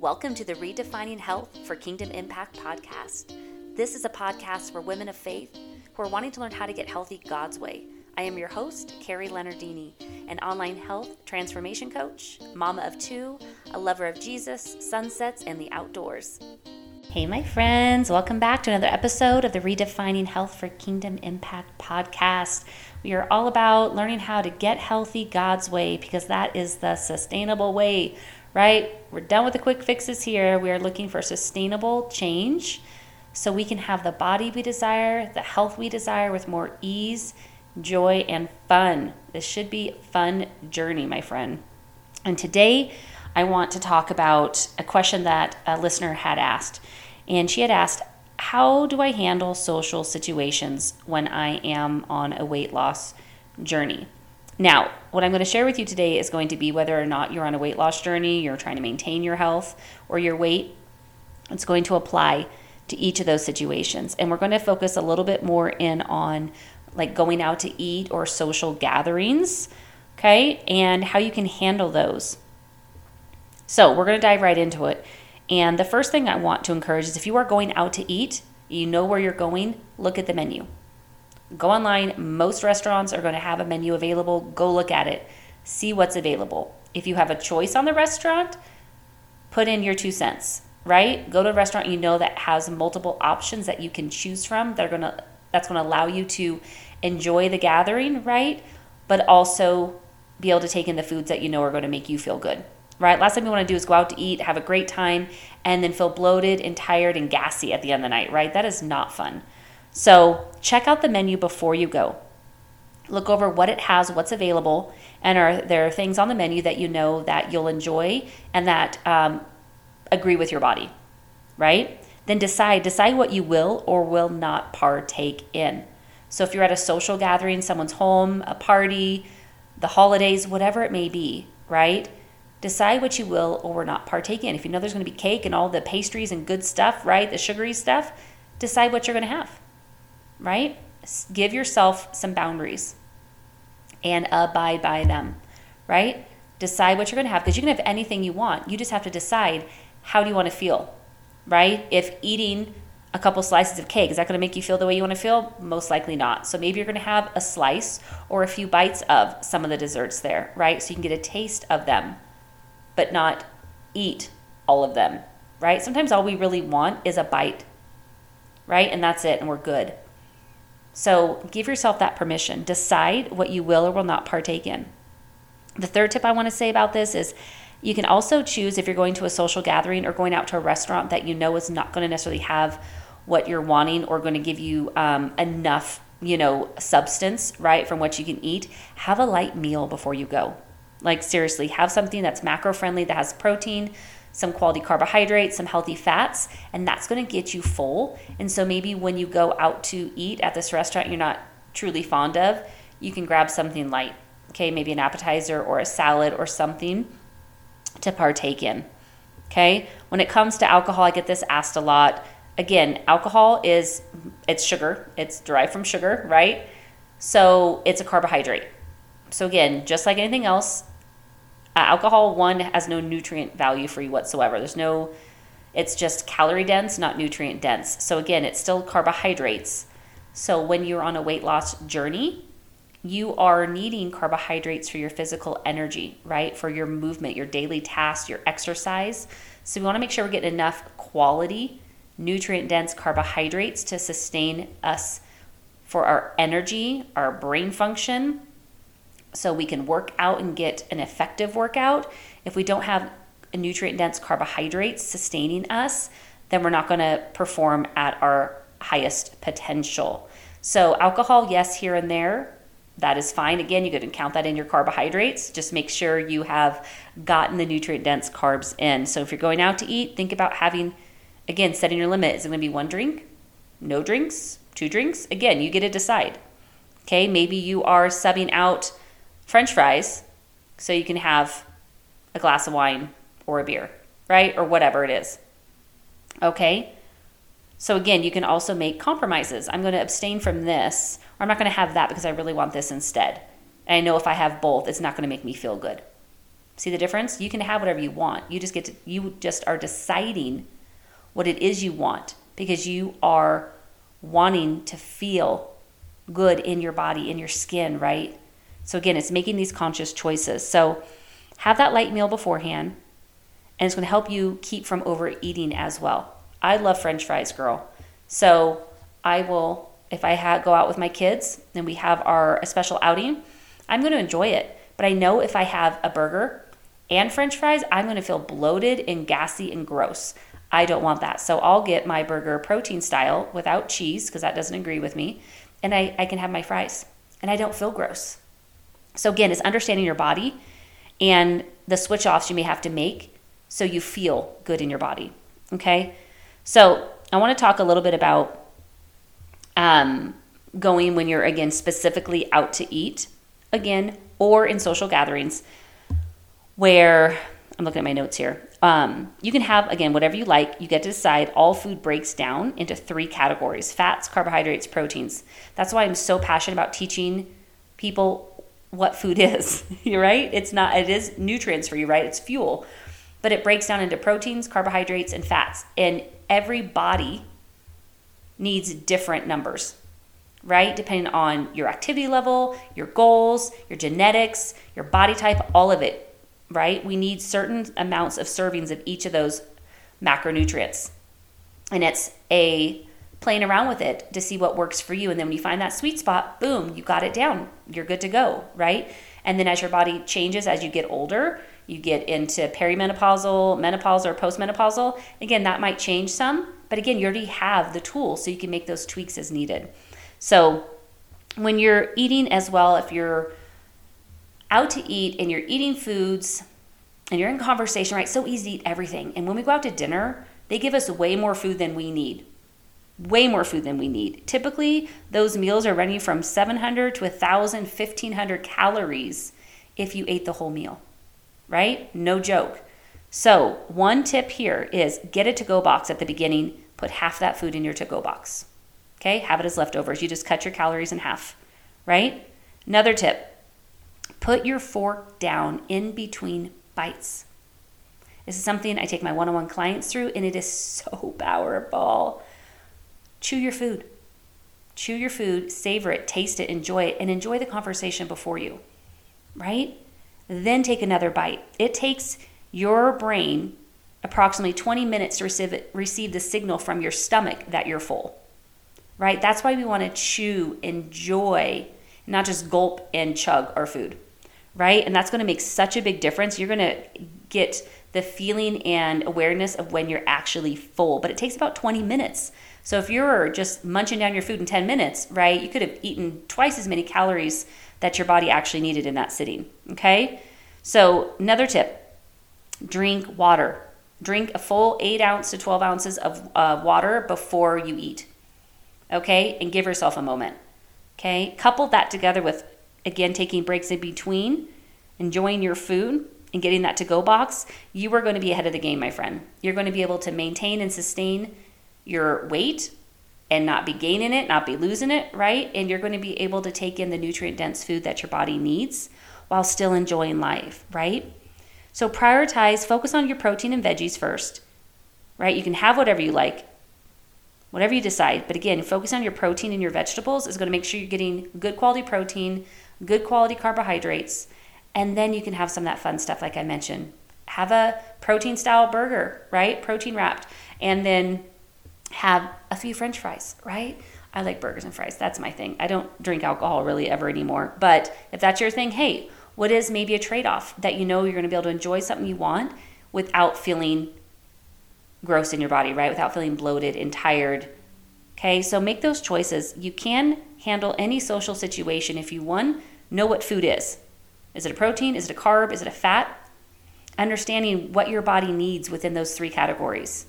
Welcome to the Redefining Health for Kingdom Impact podcast. This is a podcast for women of faith who are wanting to learn how to get healthy God's way. I am your host, Carrie Leonardini, an online health transformation coach, mama of two, a lover of Jesus, sunsets, and the outdoors. Hey, my friends, welcome back to another episode of the Redefining Health for Kingdom Impact podcast. We are all about learning how to get healthy God's way because that is the sustainable way right? We're done with the quick fixes here. We are looking for sustainable change so we can have the body we desire, the health we desire with more ease, joy, and fun. This should be fun journey, my friend. And today I want to talk about a question that a listener had asked. And she had asked, How do I handle social situations when I am on a weight loss journey? Now, what I'm going to share with you today is going to be whether or not you're on a weight loss journey, you're trying to maintain your health or your weight. It's going to apply to each of those situations. And we're going to focus a little bit more in on like going out to eat or social gatherings, okay, and how you can handle those. So, we're going to dive right into it. And the first thing I want to encourage is if you are going out to eat, you know where you're going, look at the menu. Go online. Most restaurants are going to have a menu available. Go look at it. See what's available. If you have a choice on the restaurant, put in your two cents, right? Go to a restaurant you know that has multiple options that you can choose from. They're going to that's going to allow you to enjoy the gathering, right? But also be able to take in the foods that you know are going to make you feel good. Right? Last thing you want to do is go out to eat, have a great time, and then feel bloated and tired and gassy at the end of the night, right? That is not fun. So check out the menu before you go. Look over what it has, what's available, and are there things on the menu that you know that you'll enjoy and that um, agree with your body, right? Then decide decide what you will or will not partake in. So if you're at a social gathering, someone's home, a party, the holidays, whatever it may be, right? Decide what you will or will not partake in. If you know there's going to be cake and all the pastries and good stuff, right? The sugary stuff, decide what you're going to have right? Give yourself some boundaries and abide by them, right? Decide what you're going to have because you can have anything you want. You just have to decide how do you want to feel, right? If eating a couple slices of cake, is that going to make you feel the way you want to feel? Most likely not. So maybe you're going to have a slice or a few bites of some of the desserts there, right? So you can get a taste of them, but not eat all of them, right? Sometimes all we really want is a bite, right? And that's it, and we're good. So give yourself that permission. Decide what you will or will not partake in. The third tip I want to say about this is you can also choose if you're going to a social gathering or going out to a restaurant that you know is not going to necessarily have what you're wanting or going to give you um, enough, you know, substance, right, from what you can eat. Have a light meal before you go. Like, seriously, have something that's macro friendly, that has protein, some quality carbohydrates, some healthy fats, and that's going to get you full. And so maybe when you go out to eat at this restaurant you're not truly fond of, you can grab something light. Okay, maybe an appetizer or a salad or something to partake in. Okay? When it comes to alcohol, I get this asked a lot. Again, alcohol is it's sugar. It's derived from sugar, right? So, it's a carbohydrate. So again, just like anything else, uh, alcohol, one, has no nutrient value for you whatsoever. There's no, it's just calorie dense, not nutrient dense. So again, it's still carbohydrates. So when you're on a weight loss journey, you are needing carbohydrates for your physical energy, right? For your movement, your daily tasks, your exercise. So we want to make sure we're getting enough quality, nutrient dense carbohydrates to sustain us for our energy, our brain function, so we can work out and get an effective workout. If we don't have nutrient dense carbohydrates sustaining us, then we're not going to perform at our highest potential. So, alcohol, yes, here and there, that is fine. Again, you can count that in your carbohydrates. Just make sure you have gotten the nutrient dense carbs in. So, if you're going out to eat, think about having, again, setting your limit. Is it going to be one drink? No drinks? Two drinks? Again, you get to decide. Okay, maybe you are subbing out french fries so you can have a glass of wine or a beer, right? Or whatever it is. Okay? So again, you can also make compromises. I'm going to abstain from this, or I'm not going to have that because I really want this instead. And I know if I have both, it's not going to make me feel good. See the difference? You can have whatever you want. You just get to, you just are deciding what it is you want because you are wanting to feel good in your body, in your skin, right? So again, it's making these conscious choices. So have that light meal beforehand, and it's going to help you keep from overeating as well. I love French fries, girl. So I will, if I ha- go out with my kids and we have our a special outing, I'm going to enjoy it. But I know if I have a burger and French fries, I'm going to feel bloated and gassy and gross. I don't want that. So I'll get my burger protein style without cheese because that doesn't agree with me. And I, I can have my fries and I don't feel gross. So again, it's understanding your body and the switch offs you may have to make so you feel good in your body. Okay. So I want to talk a little bit about um, going when you're again specifically out to eat again or in social gatherings where I'm looking at my notes here. Um, you can have again whatever you like. You get to decide. All food breaks down into three categories: fats, carbohydrates, proteins. That's why I'm so passionate about teaching people what food is. Right. It's not. It is nutrients for you, right? It's fuel, but it breaks down into proteins, carbohydrates, and fats. And every body needs different numbers, right? Depending on your activity level, your goals, your genetics, your body type, all of it, right? We need certain amounts of servings of each of those macronutrients. And it's a playing around with it to see what works for you. And then when you find that sweet spot, boom, you got it down. You're good to go, right? And then as your body changes as you get older, you get into perimenopausal, menopausal, or postmenopausal, again, that might change some. But again, you already have the tools so you can make those tweaks as needed. So when you're eating as well, if you're out to eat and you're eating foods and you're in conversation, right? So easy to eat everything. And when we go out to dinner, they give us way more food than we need way more food than we need. Typically, those meals are running from 700 to 1,000, 1,500 calories if you ate the whole meal, right? No joke. So, one tip here is get a to go box at the beginning, put half that food in your to go box. Okay, have it as leftovers. You just cut your calories in half, right? Another tip put your fork down in between bites. This is something I take my one on one clients through, and it is so powerful. Chew your food. Chew your food, savor it, taste it, enjoy it, and enjoy the conversation before you, right? Then take another bite. It takes your brain approximately 20 minutes to receive, it, receive the signal from your stomach that you're full, right? That's why we want to chew, enjoy, not just gulp and chug our food, right? And that's going to make such a big difference. You're going to get the feeling and awareness of when you're actually full, but it takes about 20 minutes. So if you're just munching down your food in 10 minutes, right, you could have eaten twice as many calories that your body actually needed in that sitting. Okay? So, another tip drink water. Drink a full 8 ounce to 12 ounces of uh, water before you eat. Okay? And give yourself a moment. Okay? Couple that together with, again, taking breaks in between, enjoying your food, and getting that to go box, you are going to be ahead of the game, my friend. You're going to be able to maintain and sustain your weight and not be gaining it, not be losing it, right? And you're going to be able to take in the nutrient dense food that your body needs while still enjoying life, right? So prioritize, focus on your protein and veggies first, right? You can have whatever you like, whatever you decide. But again, focus on your protein and your vegetables is going to make sure you're getting good quality protein, good quality carbohydrates, and then you can have some of that fun stuff like I mentioned. Have a protein style burger, right? Protein wrapped. And then have a few french fries, right? I like burgers and fries. That's my thing. I don't drink alcohol really ever anymore. But if that's your thing, hey, what is maybe a trade off that you know you're going to be able to enjoy something you want without feeling gross in your body, right? Without feeling bloated and tired. Okay, so make those choices. You can handle any social situation if you, one, know what food is. Is it a protein? Is it a carb? Is it a fat? Understanding what your body needs within those three categories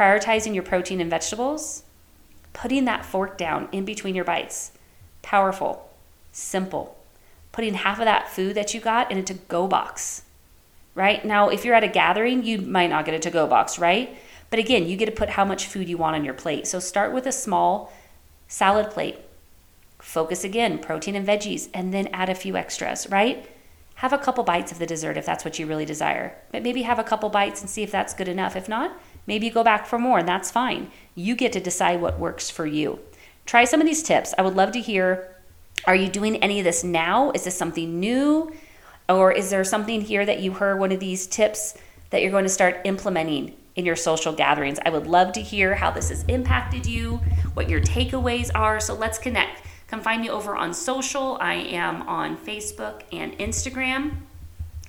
prioritizing your protein and vegetables, putting that fork down in between your bites. Powerful, simple. Putting half of that food that you got in a to go box, right? Now, if you're at a gathering, you might not get a to go box, right? But again, you get to put how much food you want on your plate. So start with a small salad plate. Focus again, protein and veggies, and then add a few extras, right? have a couple bites of the dessert if that's what you really desire. But maybe have a couple bites and see if that's good enough. If not, maybe you go back for more and that's fine. You get to decide what works for you. Try some of these tips. I would love to hear are you doing any of this now? Is this something new? Or is there something here that you heard one of these tips that you're going to start implementing in your social gatherings? I would love to hear how this has impacted you, what your takeaways are. So let's connect. Come find me over on social. I am on Facebook and Instagram.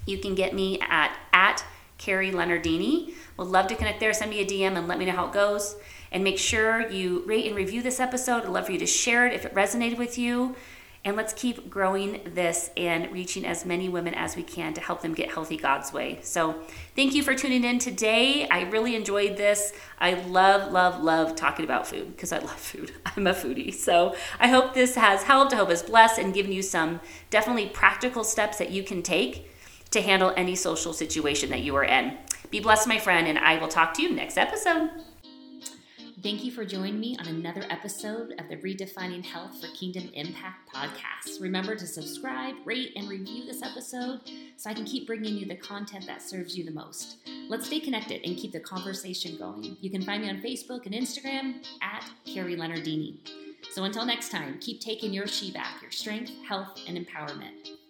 You can get me at, at Carrie Leonardini. Would love to connect there. Send me a DM and let me know how it goes. And make sure you rate and review this episode. I'd love for you to share it if it resonated with you. And let's keep growing this and reaching as many women as we can to help them get healthy God's way. So, thank you for tuning in today. I really enjoyed this. I love, love, love talking about food because I love food. I'm a foodie. So, I hope this has helped. I hope it's blessed and given you some definitely practical steps that you can take to handle any social situation that you are in. Be blessed, my friend, and I will talk to you next episode. Thank you for joining me on another episode of the Redefining Health for Kingdom Impact podcast. Remember to subscribe, rate, and review this episode so I can keep bringing you the content that serves you the most. Let's stay connected and keep the conversation going. You can find me on Facebook and Instagram at Carrie Leonardini. So until next time, keep taking your she back, your strength, health, and empowerment.